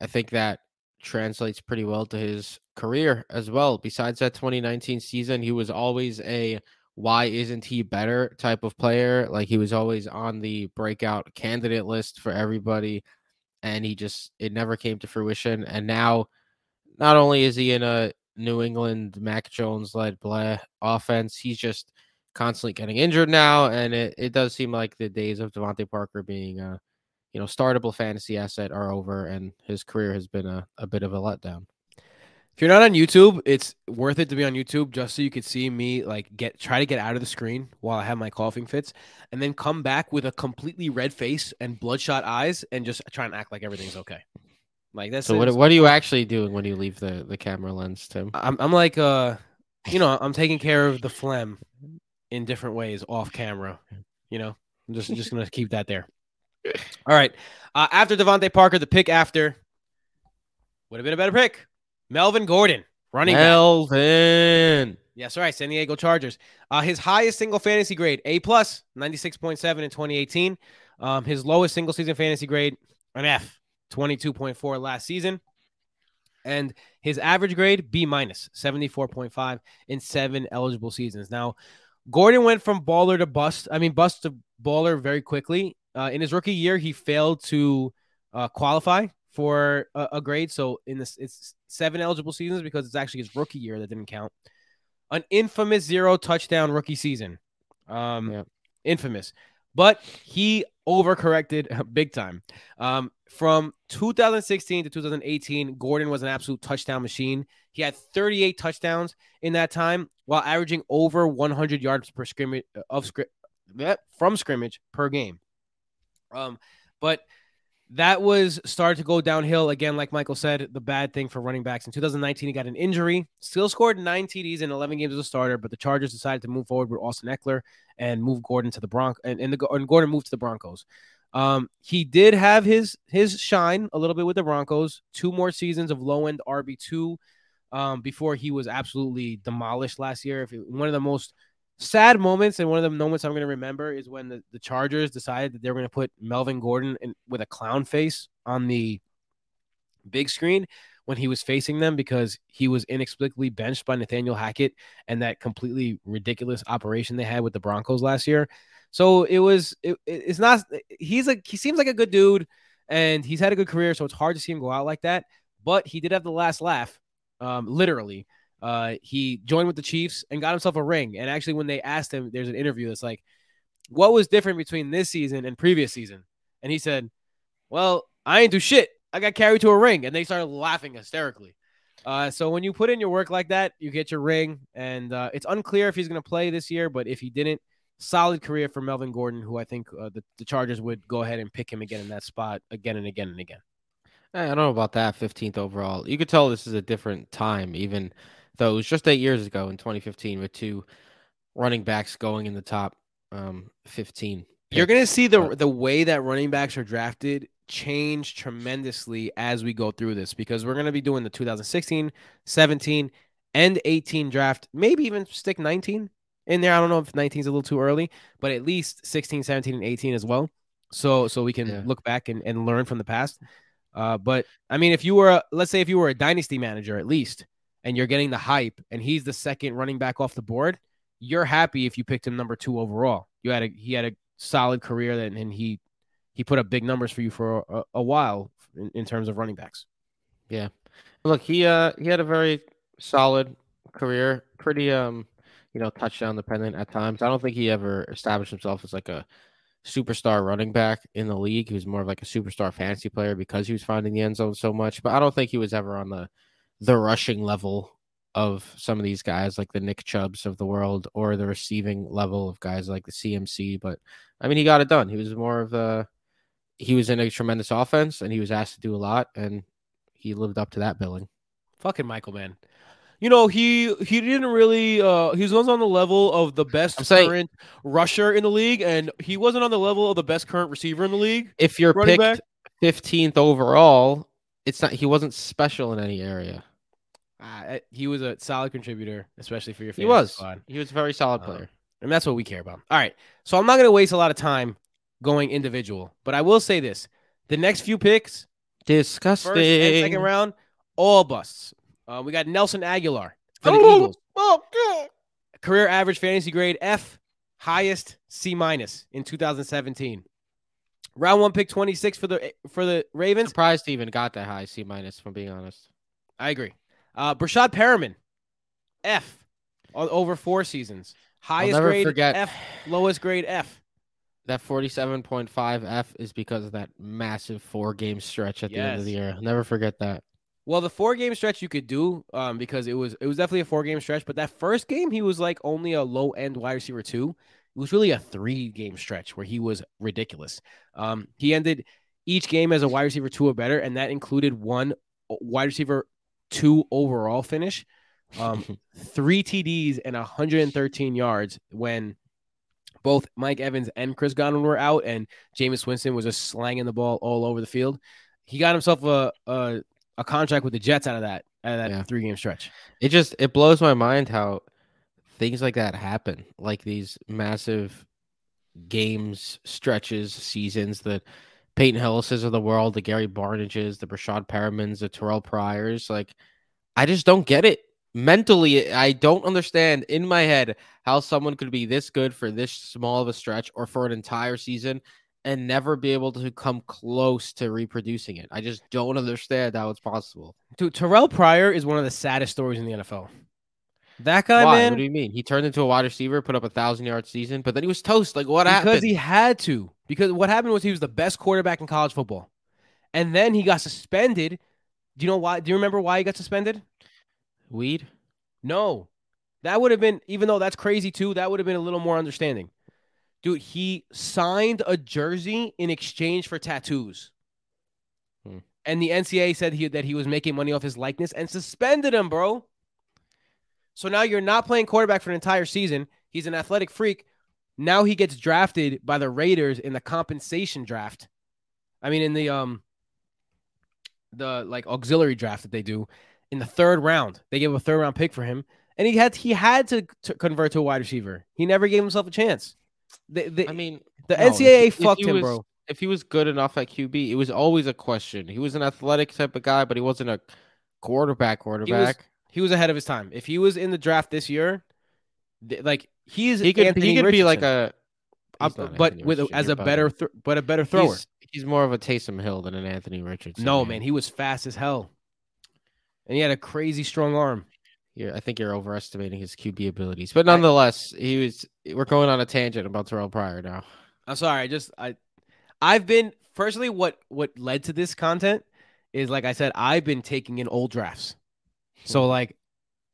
I think that translates pretty well to his career as well. Besides that 2019 season, he was always a why isn't he better type of player. Like he was always on the breakout candidate list for everybody, and he just it never came to fruition. And now, not only is he in a New England Mac Jones led offense, he's just constantly getting injured now, and it, it does seem like the days of DeVante Parker being a you know startable fantasy asset are over, and his career has been a, a bit of a letdown. If you're not on YouTube, it's worth it to be on YouTube just so you could see me like get try to get out of the screen while I have my coughing fits, and then come back with a completely red face and bloodshot eyes, and just try and act like everything's okay. Like that's So what what are you actually doing when you leave the the camera lens, Tim? I'm I'm like uh, you know, I'm taking care of the phlegm in different ways off camera. You know, I'm just just gonna keep that there. All right. Uh, after DeVante Parker, the pick after would have been a better pick. Melvin Gordon, running back. Melvin. Yes, all right. San Diego Chargers. Uh, his highest single fantasy grade, A plus, 96.7 in 2018. Um, his lowest single season fantasy grade, an F, 22.4 last season. And his average grade, B minus, 74.5 in seven eligible seasons. Now, Gordon went from baller to bust. I mean, bust to baller very quickly. Uh, in his rookie year, he failed to uh, qualify for a, a grade. So in this, it's seven eligible seasons because it's actually his rookie year that didn't count. An infamous zero touchdown rookie season. Um, Yep. infamous, but he overcorrected big time. Um, from 2016 to 2018, Gordon was an absolute touchdown machine. He had 38 touchdowns in that time while averaging over 100 yards per scrimmage of script from scrimmage per game. Um, but that was started to go downhill again. Like Michael said, the bad thing for running backs in 2019, he got an injury. Still scored nine TDs in 11 games as a starter, but the Chargers decided to move forward with Austin Ekeler and move Gordon to the Bronx and, and and Gordon moved to the Broncos. Um, he did have his his shine a little bit with the Broncos. Two more seasons of low end RB two um, before he was absolutely demolished last year. If it, one of the most sad moments and one of the moments I'm going to remember is when the, the Chargers decided that they were going to put Melvin Gordon in, with a clown face on the big screen when he was facing them because he was inexplicably benched by Nathaniel Hackett and that completely ridiculous operation they had with the Broncos last year. So it was it, it's not he's like he seems like a good dude and he's had a good career so it's hard to see him go out like that, but he did have the last laugh um literally uh, he joined with the Chiefs and got himself a ring. And actually, when they asked him, there's an interview that's like, "What was different between this season and previous season?" And he said, "Well, I ain't do shit. I got carried to a ring." And they started laughing hysterically. Uh, so when you put in your work like that, you get your ring. And uh, it's unclear if he's going to play this year, but if he didn't, solid career for Melvin Gordon, who I think uh, the, the Chargers would go ahead and pick him again in that spot again and again and again. Eh, I don't know about that. 15th overall. You could tell this is a different time, even though it was just eight years ago in 2015 with two running backs going in the top um, 15. You're going to see the the way that running backs are drafted change tremendously as we go through this because we're going to be doing the 2016, 17, and 18 draft. Maybe even stick 19 in there. I don't know if 19 is a little too early, but at least 16, 17, and 18 as well. So so we can Yeah. look back and, and learn from the past. Uh, but I mean, if you were, a, let's say, if you were a dynasty manager at least, and you're getting the hype, and he's the second running back off the board, you're happy if you picked him number two overall. You had a he had a solid career, and, and he he put up big numbers for you for a, a while in, in terms of running backs. Yeah, look, he uh he had a very solid career, pretty um you know touchdown dependent at times. I don't think he ever established himself as like a superstar running back in the league. He was more of like a superstar fantasy player because he was finding the end zone so much. But I don't think he was ever on the the rushing level of some of these guys like the Nick Chubbs of the world or the receiving level of guys like the CMC. But I mean, he got it done. He was more of a he was in a tremendous offense and he was asked to do a lot and he lived up to that billing. Fucking Michael, man. You know, he he didn't really uh he was on the level of the best I'm saying- current rusher in the league, and he wasn't on the level of the best current receiver in the league. If you're picked back? 15th overall, it's not he wasn't special in any area. Uh, he was a solid contributor, especially for your He was. squad. He was a very solid Uh, player. And that's what we care about. All right. So I'm not going to waste a lot of time going individual, but I will say this. The next few picks, Disgusting. first and second round, all busts. Uh, we got Nelson Agholor for the Oh, Eagles. oh, God. Career average fantasy grade F, highest C minus in 2017. Round one pick 26 for the for the Ravens. Surprised he even got that high C minus. From being honest, I agree. Uh, Breshad Perriman, F, over four seasons. Highest never grade forget- F, lowest grade F. that 47.5 F is because of that massive four game stretch at the end of the year. I'll never forget that. Well, the four game stretch you could do um, because it was it was definitely a four game stretch. But that first game, he was like only a low end wide receiver two. It was really a three game stretch where he was ridiculous. Um, he ended each game as a wide receiver two or better, and that included one wide receiver two overall finish, um, three TDs and 113 yards when both Mike Evans and Chris Godwin were out, and Jameis Winston was just slanging the ball all over the field. He got himself a a, a contract with the Jets out of that out of that Yeah. three game stretch. It just it blows my mind how things like that happen. Like these massive games, stretches, seasons that Peyton Hillis's of the world, the Gary Barnidges, the Breshad Perrimans, the Terrell Pryors. Like, I just don't get it. Mentally, I don't understand in my head how someone could be this good for this small of a stretch or for an entire season and never be able to come close to reproducing it. I just don't understand how it's possible. Dude, Terrell Pryor is one of the saddest stories in the NFL. That guy, Why? man, What do you mean? He turned into a wide receiver, put up a thousand yard season, but then he was toast. Like what because happened? Because he had to. Because what happened was he was the best quarterback in college football, and then he got suspended. Do you know why? Do you remember why he got suspended? Weed. No, that would have been even though that's crazy too. That would have been a little more understanding. Dude, he signed a jersey in exchange for tattoos. Hmm. And the NCAA said he, that he was making money off his likeness and suspended him, bro. So now you're not playing quarterback for an entire season. He's an athletic freak. Now he gets drafted by the Raiders in the compensation draft. I mean, in the um, the like auxiliary draft that they do in the third round. They gave a third round pick for him, and he had he had to, to convert to a wide receiver. He never gave himself a chance. I mean, the no, NCAA if fucked he him, was- bro. if he was good enough at QB, it was always a question. He was an athletic type of guy, but he wasn't a quarterback. Quarterback. He was ahead of his time. If he was in the draft this year, th- like he's He, could. Anthony He could be like a. Not but with a- as a better, th- but a better thrower. He's, he's more of a Taysom Hill than an Anthony Richardson. no, man, he was fast as hell, and he had a crazy strong arm. Yeah, I think you're overestimating his QB abilities, but nonetheless, he was. We're going on a tangent about Terrell Pryor now. I'm sorry. I just I I've been personally what what led to this content is like I said I've been taking in old drafts. So Hmm. like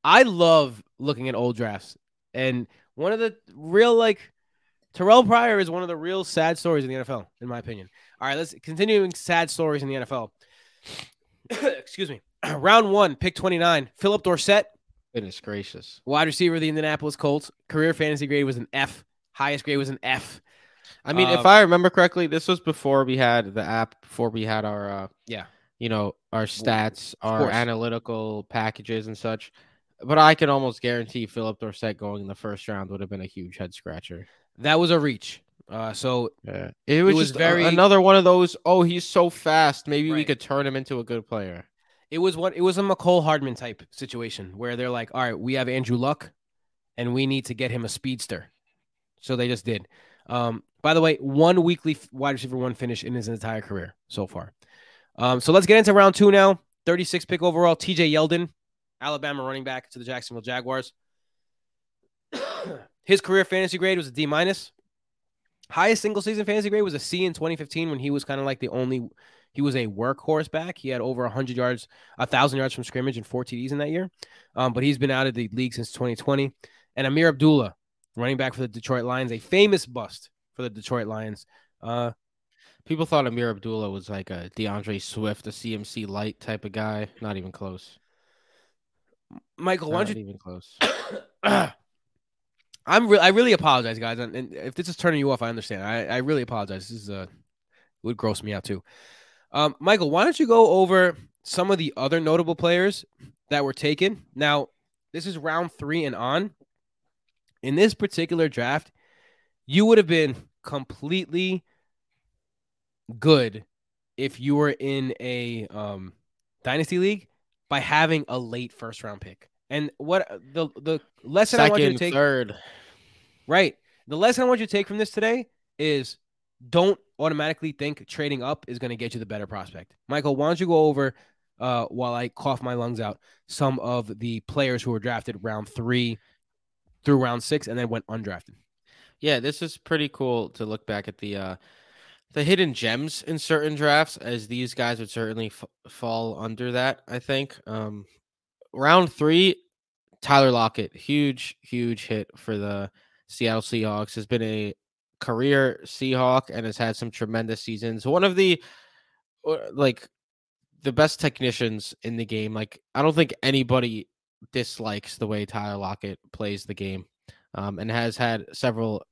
I love looking at old drafts. And one of the real like Terrell Pryor is one of the real sad stories in the NFL in my opinion. All right, let's continuing sad stories in the NFL. Excuse me. Round 1, pick 29, Phillip Dorsett, Goodness gracious. wide receiver of the Indianapolis Colts. Career fantasy grade was an F. Highest grade was an F. I mean, Um, if I remember correctly, this was before we had the app, before we had our, uh, Yeah. you know, our stats, our course. analytical packages and such. But I can almost guarantee Phillip Dorsett going in the first round would have been a huge head scratcher. That was a reach. Uh, so Yeah. It was, was just very- very another one of those. Oh, he's so fast. Maybe we could turn him into a good player. It was what it was a Mecole Hardman type situation where they're like, all right, we have Andrew Luck, and we need to get him a speedster. So they just did. Um, by the way, one weekly wide receiver one finish in his entire career so far. Um, so let's get into round two now. 36 pick overall, TJ Yeldon, Alabama running back to the Jacksonville Jaguars. his career fantasy grade was a D minus. Highest single season fantasy grade was a C in 2015 when he was kind of like the only he was a workhorse back. He had over 100 yards, 1,000 yards from scrimmage and four TDs in that year. Um, but he's been out of the league since 2020. And Ameer Abdullah, running back for the Detroit Lions, a famous bust for the Detroit Lions. Uh, People thought Ameer Abdullah was like a D'Andre Swift, a CMC light type of guy. Not even close. Michael, why Not don't even close. I'm re- I really apologize, guys. And, and if this is turning you off, I understand. I, I really apologize. This is uh would gross me out too. Um, Michael, why don't you go over some of the other notable players that were taken? Now, this is round three and on. In this particular draft, you would have been completely good if you were in a um, dynasty league by having a late first round pick. And what the the lesson I want you to take third. Right. The lesson I want you to take from this today is don't automatically think trading up is going to get you the better prospect. Michael, why don't you go over uh, while I cough my lungs out some of the players who were drafted round three through round six and then went undrafted. Yeah, this is pretty cool to look back at the uh the hidden gems in certain drafts, as these guys would certainly f- fall under that. I think. Um, round three, Tyler Lockett, huge, huge hit for the Seattle Seahawks. Has been a career Seahawk and has had some tremendous seasons. One of the uh, like the best technicians in the game. Like I don't think anybody dislikes the way Tyler Lockett plays the game, um, and has had several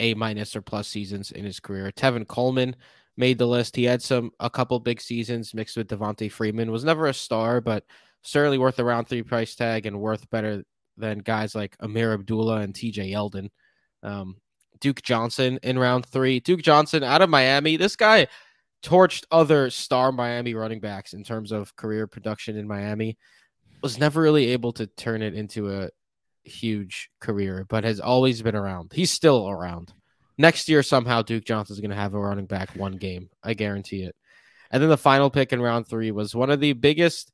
A minus or plus seasons in his career. Tevin Coleman made the list. He had some a couple big seasons mixed with Devonta Freeman. Was never a star, but certainly worth a round three price tag and worth better than guys like Ameer Abdullah and TJ Yeldon. Um, Duke Johnson in round three. Duke Johnson out of Miami. This guy torched other star Miami running backs in terms of career production in Miami. Was never really able to turn it into a huge career, but has always been around. He's still around. Next year, somehow Duke Johnson's going to have a running back one game. I guarantee it. And then the final pick in round three was one of the biggest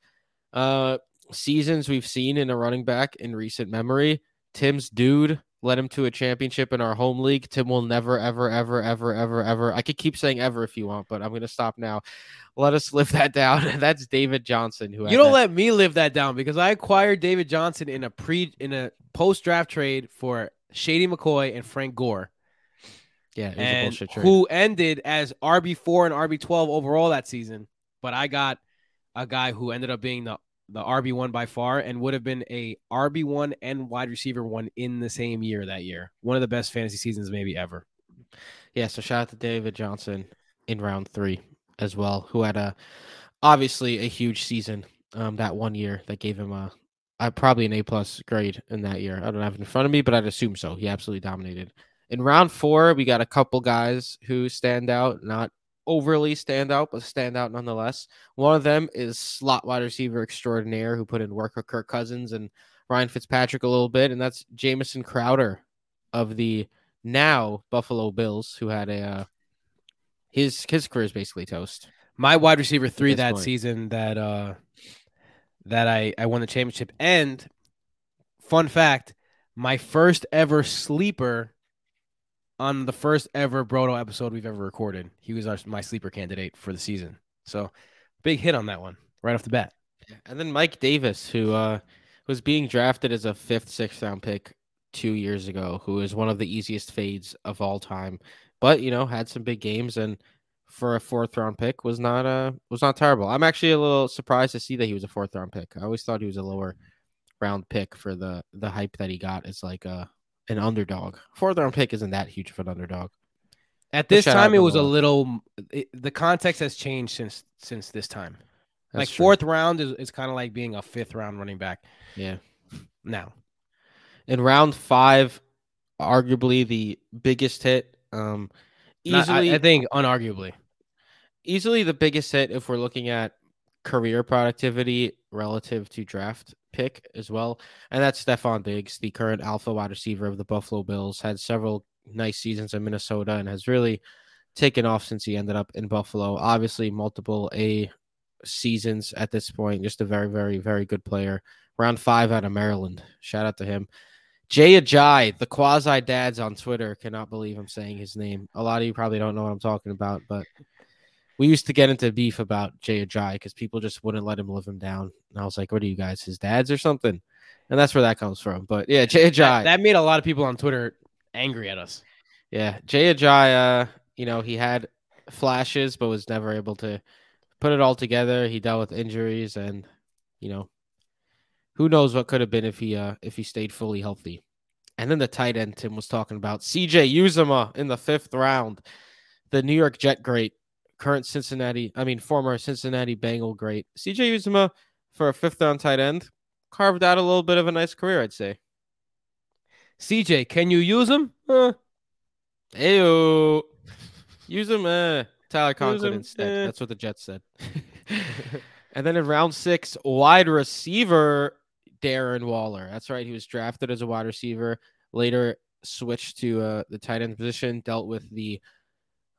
uh, seasons we've seen in a running back in recent memory. Tim's dude led him to a championship in our home league. Tim will never, ever, ever, ever, ever, ever. I could keep saying ever if you want, but I'm going to stop now. Let us live that down. That's David Johnson. Who You don't that- let me live that down because I acquired David Johnson in a pre in a post draft trade for Shady McCoy and Frank Gore. yeah, it was a and bullshit trade. who ended as RB four and RB twelve overall that season. But I got a guy who ended up being the the RB one by far and would have been a RB one and wide receiver one in the same year that year. One of the best fantasy seasons maybe ever. Yeah, so shout out to David Johnson in round three as well, who had a obviously a huge season um that one year that gave him a, a probably an A plus grade in that year. I don't have it in front of me, but I'd assume so. He absolutely dominated. In round four, we got a couple guys who stand out, not overly stand out, but stand out nonetheless. One of them is slot wide receiver extraordinaire who put in work with Kirk Cousins and Ryan Fitzpatrick a little bit, and that's Jamison Crowder of the now Buffalo Bills, who had a uh, his his career is basically toast. My wide receiver three that point. season that uh that I I won the championship and fun fact, my first ever sleeper on the first ever Broto episode we've ever recorded. He was our, my sleeper candidate for the season. So big hit on that one right off the bat. And then Mike Davis, who uh, was being drafted as a fifth, sixth round pick two years ago, who is one of the easiest fades of all time, but you know had some big games and for a fourth round pick was not uh was not terrible. I'm actually a little surprised to see that he was a fourth round pick. I always thought he was a lower round pick for the the hype that he got as like a an underdog. Fourth round pick isn't that huge of an underdog. At this time, it was a little. It, the context has changed since since this time. like true. fourth round is, is kind of like being a fifth round running back yeah. now. In round five, arguably the biggest hit Um, Not- I- easily, I, think unarguably. easily the biggest hit if we're looking at career productivity relative to draft pick as well. And that's Stefon Diggs, the current alpha wide receiver of the Buffalo Bills, had several nice seasons in Minnesota and has really taken off since he ended up in Buffalo. Obviously, multiple A seasons at this point. Just a very, very, very good player. Round five out of Maryland. Shout out to him. Jay Ajayi, the quasi dads on Twitter, cannot believe I'm saying his name. A lot of you probably don't know what I'm talking about, but we used to get into beef about Jay Ajayi because people just wouldn't let him live him down. And I was like, what are you guys, his dads or something? And that's where that comes from. But yeah, Jay Ajayi. That, that made a lot of people on Twitter angry at us. Yeah, Jay Ajayi, uh, you know, he had flashes, but was never able to put it all together. He dealt with injuries, and you know, who knows what could have been if he uh if he stayed fully healthy. And then the tight end Tim was talking about CJ Uzomah in the fifth round, the New York Jet great, current Cincinnati, I mean former Cincinnati Bengal great. CJ Uzomah for a fifth round tight end carved out a little bit of a nice career, I'd say. CJ, can you use him? Uh, Ayo. Use him, uh, Tyler Conklin instead. eh. That's what the Jets said. and then in round six, wide receiver Darren Waller. That's right. He was drafted as a wide receiver, later switched to uh, the tight end position, dealt with the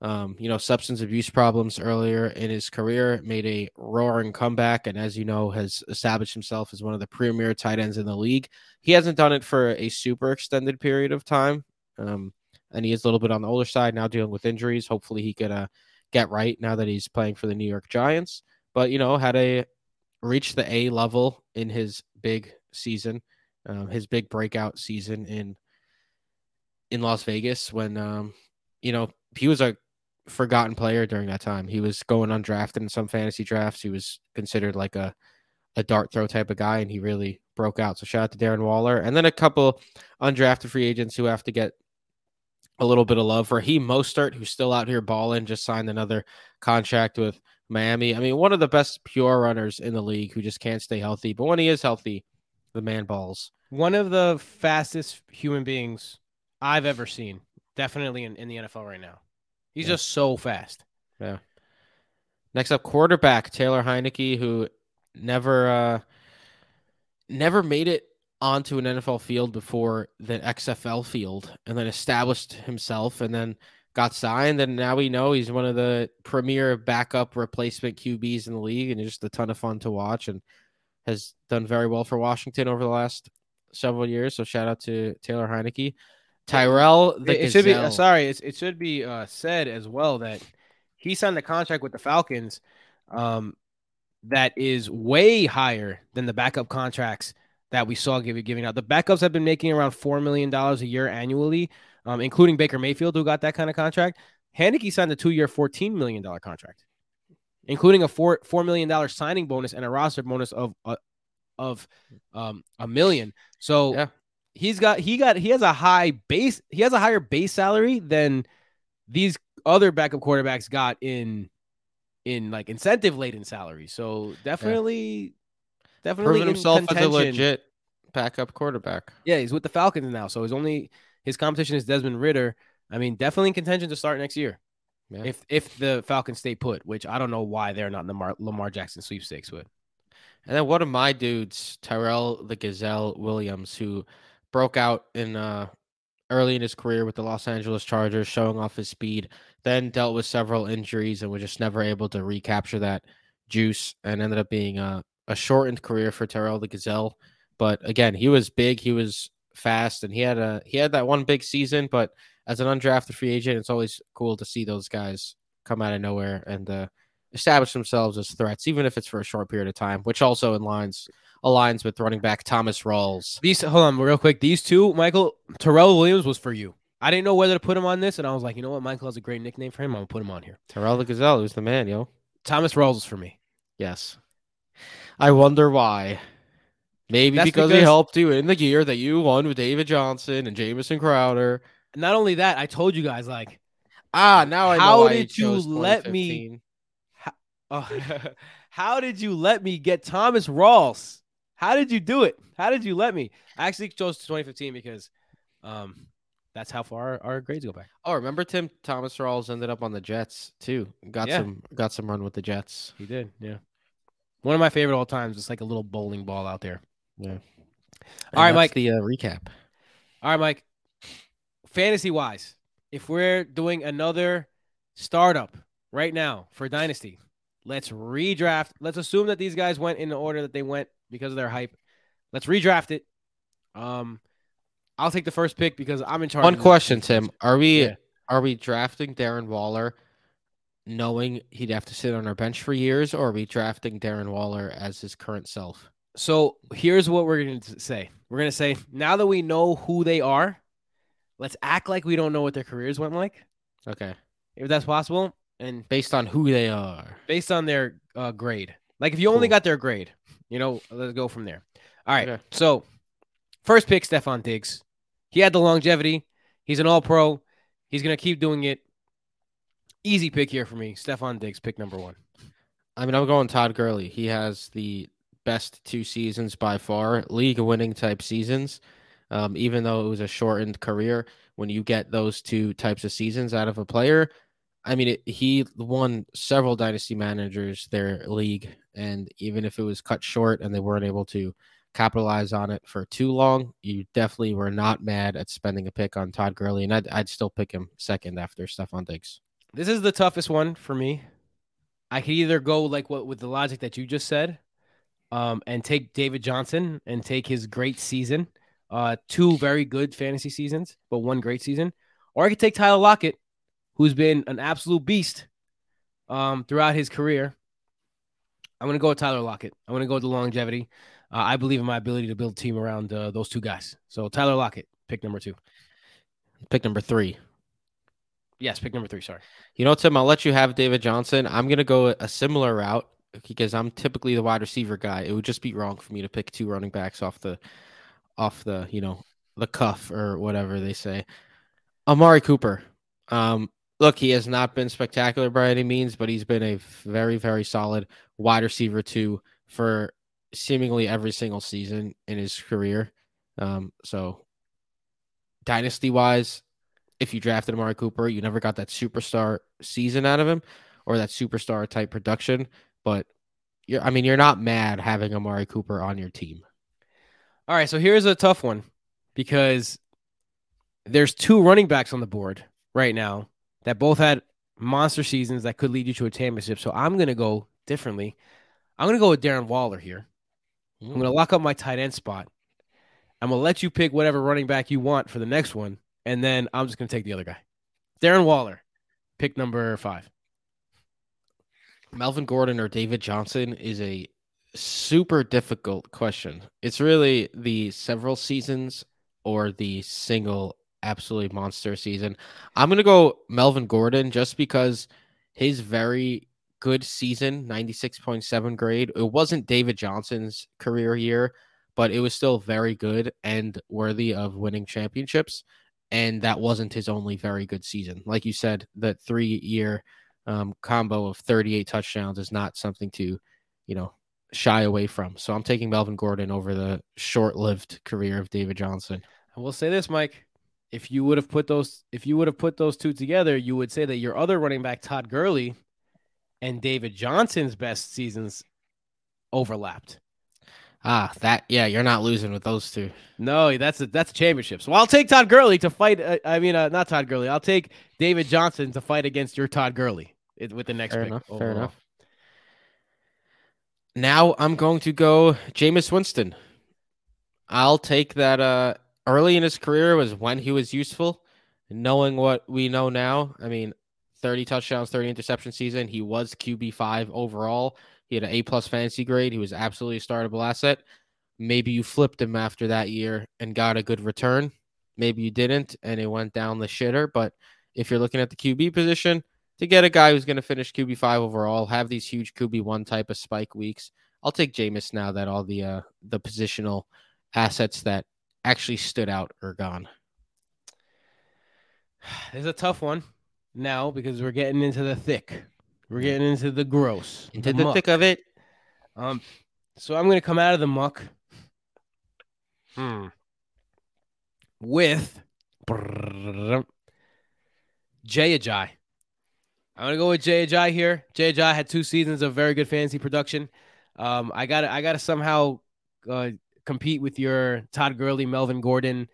um, you know, substance abuse problems earlier in his career, made a roaring comeback, and as you know, has established himself as one of the premier tight ends in the league. He hasn't done it for a super extended period of time. Um, and he is a little bit on the older side now dealing with injuries. Hopefully he could uh, get right now that he's playing for the New York Giants. But you know, had a reached the A level in his big season, um, his big breakout season in in Las Vegas when um, you know he was a forgotten player during that time. He was going undrafted in some fantasy drafts. He was considered like a a dart throw type of guy, and he really broke out. So shout out to Darren Waller, and then a couple undrafted free agents who have to get a little bit of love. Raheem Mostert, who's still out here balling, just signed another contract with Miami. I mean, one of the best pure runners in the league who just can't stay healthy. But when he is healthy, the man balls. one of the fastest human beings I've ever seen. Definitely in, in the NFL right now. He's Yeah. just so fast. Yeah. Next up, quarterback Taylor Heinicke, who never uh never made it onto an NFL field before the XFL field, and then established himself, and then got signed, and now we know he's one of the premier backup replacement QBs in the league, and just a ton of fun to watch, and has done very well for Washington over the last several years. So shout out to Taylor Heinicke. Tyrell, the It, it should be uh, sorry. It should be uh, said as well that he signed a contract with the Falcons um, that is way higher than the backup contracts that we saw give, giving out. The backups have been making around four million dollars a year annually, um, including Baker Mayfield, who got that kind of contract. Heinicke signed a two-year, fourteen million dollar contract, including a four four million dollar signing bonus and a roster bonus of uh, of um, a million. So Yeah. He's got he got he has a high base he has a higher base salary than these other backup quarterbacks got in in like incentive laden salaries. So definitely definitely proven himself as a legit backup quarterback. Yeah, he's with the Falcons now. So his only his competition is Desmond Ridder. I mean, definitely in contention to start next year. Yeah. If if the Falcons stay put, which I don't know why they're not in the Lamar, Lamar Jackson sweepstakes with. And then one of my dudes, Tyrell the Gazelle Williams, who broke out in uh early in his career with the Los Angeles Chargers, showing off his speed, then dealt with several injuries and was just never able to recapture that juice and ended up being a, a shortened career for Tyrell the Gazelle. But again, he was big, he was fast, and he had a he had that one big season, but as an undrafted free agent, it's always cool to see those guys come out of nowhere and uh establish themselves as threats, even if it's for a short period of time, which also aligns aligns with running back Thomas Rawls. These hold on real quick. These two, Michael Tyrell Williams was for you. I didn't know whether to put him on this, and I was like, you know what, Michael has a great nickname for him. I'm gonna put him on here. Tyrell the Gazelle, who's the man, yo. Thomas Rawls is for me. Yes. I wonder why. Maybe That's because, he helped you in the year that you won with David Johnson and Jamison Crowder. Not only that, I told you guys like, Ah, now I know How did you let me- 2015. oh, how did you let me get Thomas Rawls? How did you do it? How did you let me? I actually chose 2015 because, um, that's how far our, our grades go back. Oh, remember Tim Thomas Rawls ended up on the Jets too. Got Yeah. some got some run with the Jets. He did, yeah. One of my favorite all times. It's like a little bowling ball out there. Yeah. All right, Mike. The uh, recap. All right, Mike. Fantasy wise, if we're doing another startup right now for Dynasty, let's redraft. Let's assume that these guys went in the order that they went because of their hype. Let's redraft it. Um, I'll take the first pick because I'm in charge. One question. Tim. Are we Yeah. are we drafting Darren Waller knowing he'd have to sit on our bench for years, or are we drafting Darren Waller as his current self? So here's what we're going to say. We're going to say now that we know who they are, let's act like we don't know what their careers went like, Okay. if that's possible, and Based on who they are. based on their uh, grade. Like if you only Cool. got their grade, you know, let's go from there. All right. Okay. So first pick, Stefon Diggs. He had the longevity. He's an all pro. He's gonna keep doing it. Easy pick here for me. Stefon Diggs, pick number one. I mean, I'm going Todd Gurley. He has the best two seasons by far, league winning type seasons. Um, even though it was a shortened career, when you get those two types of seasons out of a player, I mean, it, he won several dynasty managers their league, and even if it was cut short and they weren't able to capitalize on it for too long, you definitely were not mad at spending a pick on Todd Gurley, and I'd, I'd still pick him second after Stefon Diggs. This is the toughest one for me. I could either go like what with the logic that you just said, um, and take David Johnson and take his great season, uh, two very good fantasy seasons, but one great season, or I could take Tyler Lockett, who's been an absolute beast, um, throughout his career. I'm gonna go with Tyler Lockett. I'm gonna go with the longevity. Uh, I believe in my ability to build a team around uh, those two guys. So Tyler Lockett, pick number two. Pick number three. Yes, pick number three. Sorry. You know, Tim, I'll let you have David Johnson. I'm going to go a similar route because I'm typically the wide receiver guy. It would just be wrong for me to pick two running backs off the, off the, you know, the cuff or whatever they say. Amari Cooper. Um, look, he has not been spectacular by any means, but he's been a very, very solid wide receiver too for seemingly every single season in his career. Um, so dynasty wise, if you drafted Amari Cooper, you never got that superstar season out of him or that superstar type production. But you're, I mean, you're not mad having Amari Cooper on your team. All right, so here's a tough one because there's two running backs on the board right now that both had monster seasons that could lead you to a championship. So I'm going to go differently. I'm going to go with Darren Waller here. I'm going to mm. lock up my tight end spot. I'm going to let you pick whatever running back you want for the next one, and then I'm just going to take the other guy. Darren Waller, pick number five. Melvin Gordon or David Johnson is a super difficult question. It's really the several seasons or the single absolutely monster season. I'm going to go Melvin Gordon just because his very good season, 96.7 grade, it wasn't David Johnson's career year, but it was still very good and worthy of winning championships. And that wasn't his only very good season. Like you said, that three year um, combo of 38 touchdowns is not something to, you know, shy away from. So I'm taking Melvin Gordon over the short lived career of David Johnson. I will say this, Mike. If you would have put those, if you would have put those two together, you would say that your other running back, Todd Gurley, and David Johnson's best seasons overlapped. Ah, that, yeah, you're not losing with those two. No, that's a that's a championship. So I'll take Todd Gurley to fight. Uh, I mean, uh, not Todd Gurley. I'll take David Johnson to fight against your Todd Gurley with the next Fair pick. enough. Fair enough. Now I'm going to go Jameis Winston. I'll take that. Uh, early in his career was when he was useful. Knowing what we know now, I mean, 30 touchdowns, 30 interception season. He was QB five overall. He had an A plus fantasy grade. He was absolutely a startable asset. Maybe you flipped him after that year and got a good return. Maybe you didn't, and it went down the shitter. But if you're looking at the QB position, to get a guy who's going to finish QB five overall, have these huge QB one type of spike weeks, I'll take Jameis now that all the uh, the positional assets that actually stood out are gone. It's a tough one now because we're getting into the thick. We're getting into the gross. Into the muck. thick of it, Um, so I'm gonna come out of the muck Hmm. with Jay Ajayi. I'm gonna go with Jay Ajayi here. Jay Ajayi had two seasons of very good fantasy production. Um, I got I got to somehow uh, compete with your Todd Gurley, Melvin Gordon.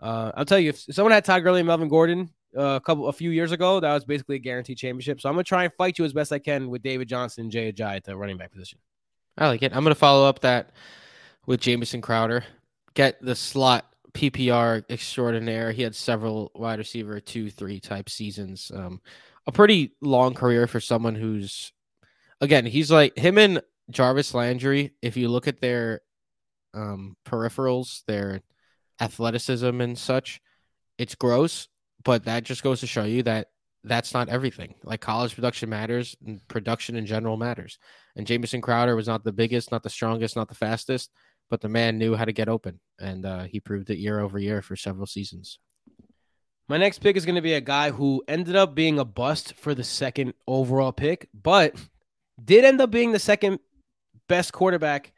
Uh, I'll tell you, if someone had Todd Gurley and Melvin Gordon uh, a couple a few years ago, that was basically a guaranteed championship. So I'm gonna try and fight you as best I can with David Johnson and Jay Ajayi at the running back position. I like it. I'm gonna follow up that with Jamison Crowder. Get the slot PPR extraordinaire. He had several wide receiver two, three type seasons. Um, a pretty long career for someone who's, again, he's like him and Jarvis Landry. If you look at their um, peripherals, their athleticism and such, it's gross. But that just goes to show you that that's not everything. Like college production matters, and production in general matters. And Jamison Crowder was not the biggest, not the strongest, not the fastest, but the man knew how to get open, and uh, he proved it year over year for several seasons. My next pick is going to be a guy who ended up being a bust for the second overall pick, but did end up being the second best quarterback.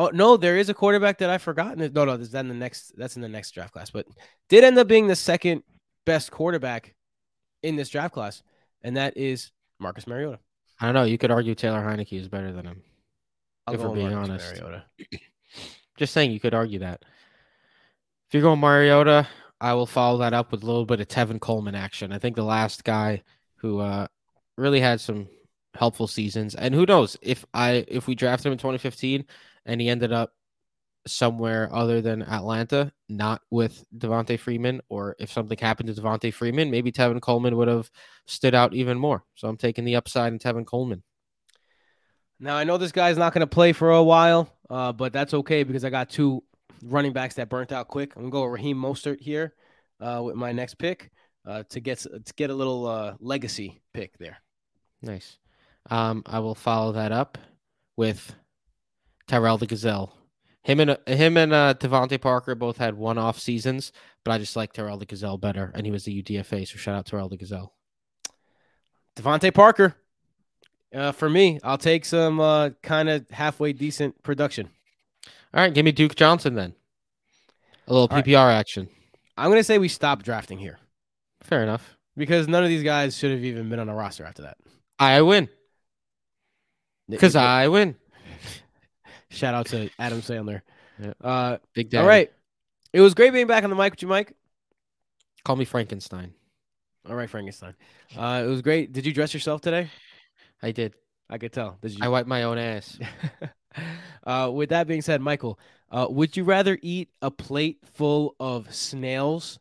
Oh no, there is a quarterback that I've forgotten. No, no, that's in the next. That's in the next draft class, but did end up being the second best quarterback in this draft class, and that is Marcus Mariota. I don't know. You could argue Taylor Heinicke is better than him. I'll if we're being Marcus honest. Mariota. Just saying, you could argue that. If you're going Mariota, I will follow that up with a little bit of Tevin Coleman action. I think the last guy who uh, really had some helpful seasons, and who knows if I if we draft him in 2015 and he ended up somewhere other than Atlanta, not with Devonta Freeman, or if something happened to Devonta Freeman, maybe Tevin Coleman would have stood out even more. So I'm taking the upside in Tevin Coleman. Now I know this guy's not going to play for a while, uh, but that's okay because I got two running backs that burnt out quick. I'm gonna go with Raheem Mostert here uh, with my next pick uh, to get to get a little uh, legacy pick there. Nice. Um, I will follow that up with Tyrell the Gazelle. Him and him and uh, DeVante Parker both had one-off seasons, but I just like Tyrell the Gazelle better, and he was the UDFA. So shout out Tyrell the Gazelle. DeVante Parker. Uh, for me, I'll take some uh, kind of halfway decent production. All right, give me Duke Johnson then. A little All right. PPR action. I'm gonna say we stop drafting here Fair enough. because none of these guys should have even been on a roster after that. I win because I win. Shout out to Adam Sandler. Yeah. Uh, Big Daddy. all right, it was great being back on the mic with you, Mike. Call me Frankenstein. All right, Frankenstein. Uh, it was great. Did you dress yourself today? I did. I could tell. Did you? I wiped my own ass. uh, with that being said, Michael, uh, would you rather eat a plate full of snails?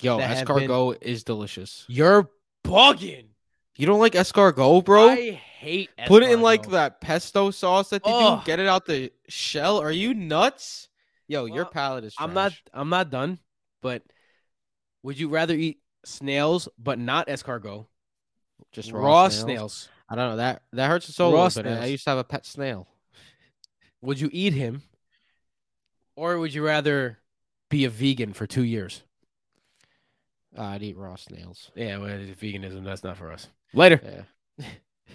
Yo, That have been- escargot is delicious. You're bugging, You don't like escargot, bro? I hate. Put it in like that pesto sauce that they Ugh. do. Get it out the shell. Are you nuts? Yo, your palate is. trash. I'm not. I'm not done. But would you rather eat snails but not escargot? just raw, raw, snails. I don't know that that hurts the soul Raw little I used to have a pet snail. Would you eat him, or would you rather be a vegan for two years? Uh, I'd eat raw snails. Yeah, well, veganism. That's not for us. Later. Yeah.